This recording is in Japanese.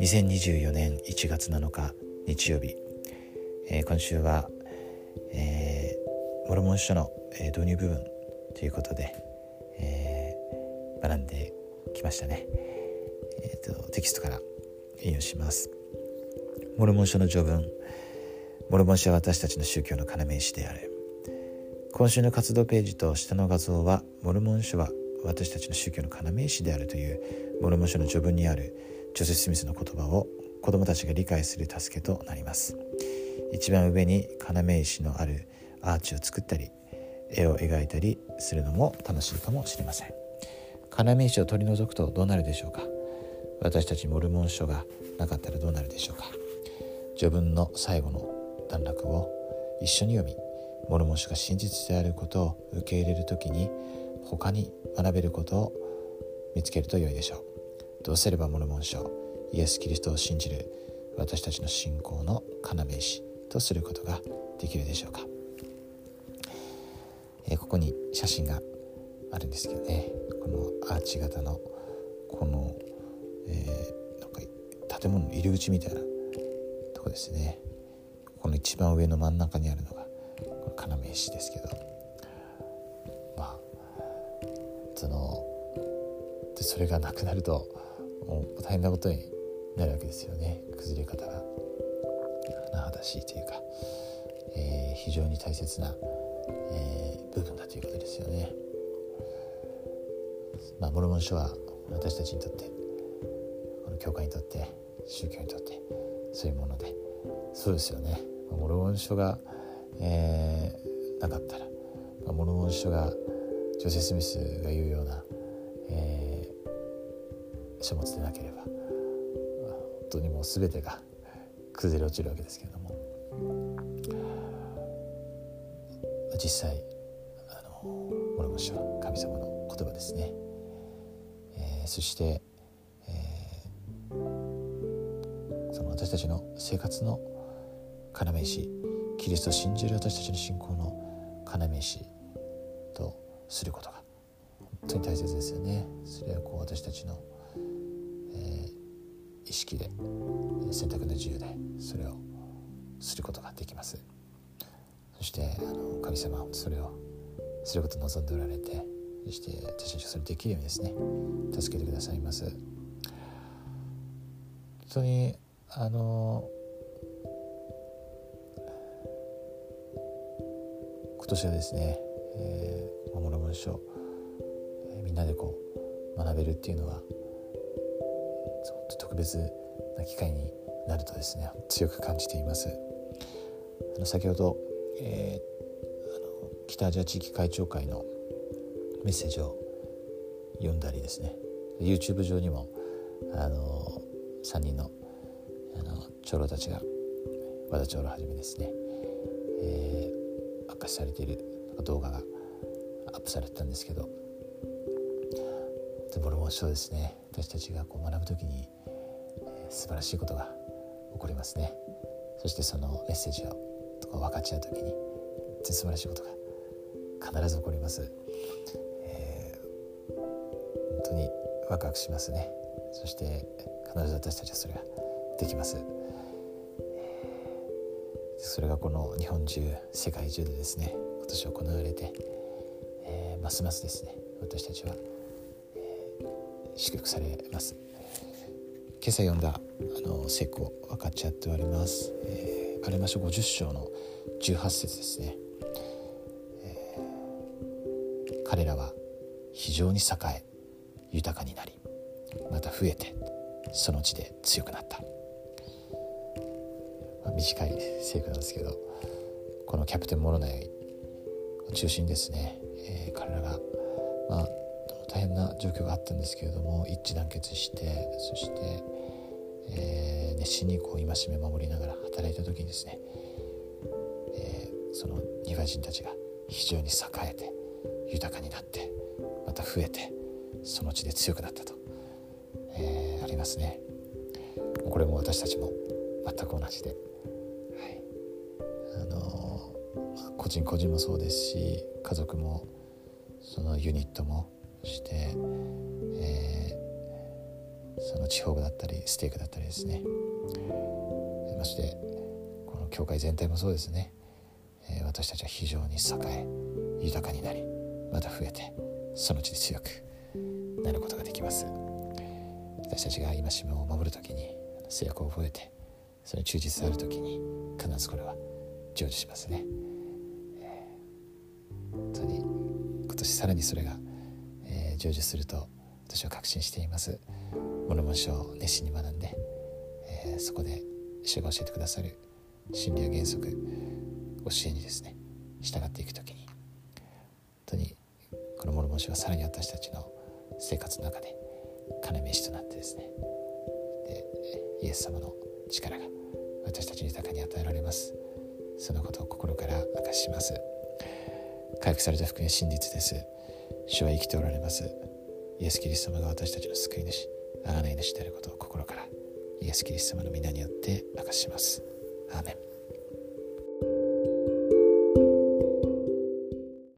2024年1月7日日曜日、えー、今週は、えー、モルモン書の、えー、導入部分ということで、えー、学んできましたね、えーと、テキストから引用します。モルモン書の序文。モルモン書は私たちの宗教の要石である。今週の活動ページと下の画像はモルモン書は私たちの宗教の要石であるというモルモン書の序文にあるジョセフ・スミスの言葉を子どもたちが理解す。る助けとなります。一番上に要石のあるアーチを作ったり絵を描いたりす。るのも楽しいかもしれません要石を取り除くとどうなるでしょうか私たちモルモン書がなかったらどうなるでしょうか序文の最後の段落を一緒に読みモルモン書が真実であることを受け入れる時に他に学べることを見つけると良いでしょう。どうすればモルモン書イエス・キリストを信じる私たちの信仰の要石とすることができるでしょうか、えー、ここに写真があるんですけどね。このアーチ型のこの、えー、なんか建物の入り口みたいなとこですね。この一番上の真ん中にあるのが要石ですけどまあそのでそれがなくなるともう大変なことになるわけですよね崩れ方が甚だしいというか、えー、非常に大切な、えー、部分だということですよね。まあ、モルモン書は私たちにとってこの教会にとって宗教にとってそういうものでそうですよねモルモン書が、えー、なかったらモルモン書がジョセ・スミスが言うようなえ書物でなければ本当にもう全てが崩れ落ちるわけですけれども。実際あのモルモ書は神様の言葉ですね、えー、そして、え、その私たちの生活の要石キリストを信じる私たちの信仰の要石とすることが本当に大切ですよね。それはこう私たちのえ意識で選択の自由でそれをすることができます。そしてあの神様はそれをすることを望んでおられてそして私たちがそれできるようにですね助けてくださいます。本当にあの今年はですね、えー、守る文書、えー、みんなでこう学べるっていうのは特別な機会になるとですね強く感じています。あの先ほど、えー、あの北アジア地域会長会のメッセージを読んだりですね YouTube 上にもあの3人のあの長老たちが和田長老はじめですね、えー、明かしされている動画がアップされてたんですけど。ボルモン書ですね。私たちがこう学ぶ時に素晴らしいことが起こりますね。そしてそのメッセージをとか分かち合う時に素晴らしいことが必ず起こります、えー、本当にワクワクしますね。そして必ず私たちはそれができます、それがこの日本中世界中でですね今年行われて、えー、ますますですね私たちは、えー、祝福されます。今朝読んだあの聖句分かち合っております、えー、アレマ書50章の18節ですね、えー、彼らは非常に栄え豊かになりまた増えてその地で強くなった、まあ、短い聖句なんですけどこのキャプテンモロナイを中心ですね、えー、彼らがまあ大変な状況があったんですけれども一致団結してそして、えー、熱心にこう戒め守りながら働いた時にですね、えー、そのニガ人たちが非常に栄えて豊かになってまた増えてその地で強くなったと、えー、ありますね。これも私たちも全く同じで、あの個人個人もそうですし家族もそのユニットもそして、えー、その地方だったりステークだったりですね。ましてこの教会全体もそうですね、えー、私たちは非常に栄え豊かになりまた増えてそのうちで強くなることができます。私たちが戒めを守る時に制約を覚えてそれに忠実である時に必ずこれは成就しますね、本当に今年さらにそれが、えー、成就すると私は確信しています。物申書を熱心に学んで、えー、そこで主が教えてくださる真理や原則教えにですね従っていく時に本当にこの諸申しはさらに私たちの生活の中で要石となってですねでイエス様の力が私たちに豊かに与えられます。そのことを心から明かします。回復された福音は真実です。主は生きておられます。イエス・キリスト様が私たちの救い主贖い主であることを心からイエス・キリスト様の皆によって明かします。アーメン。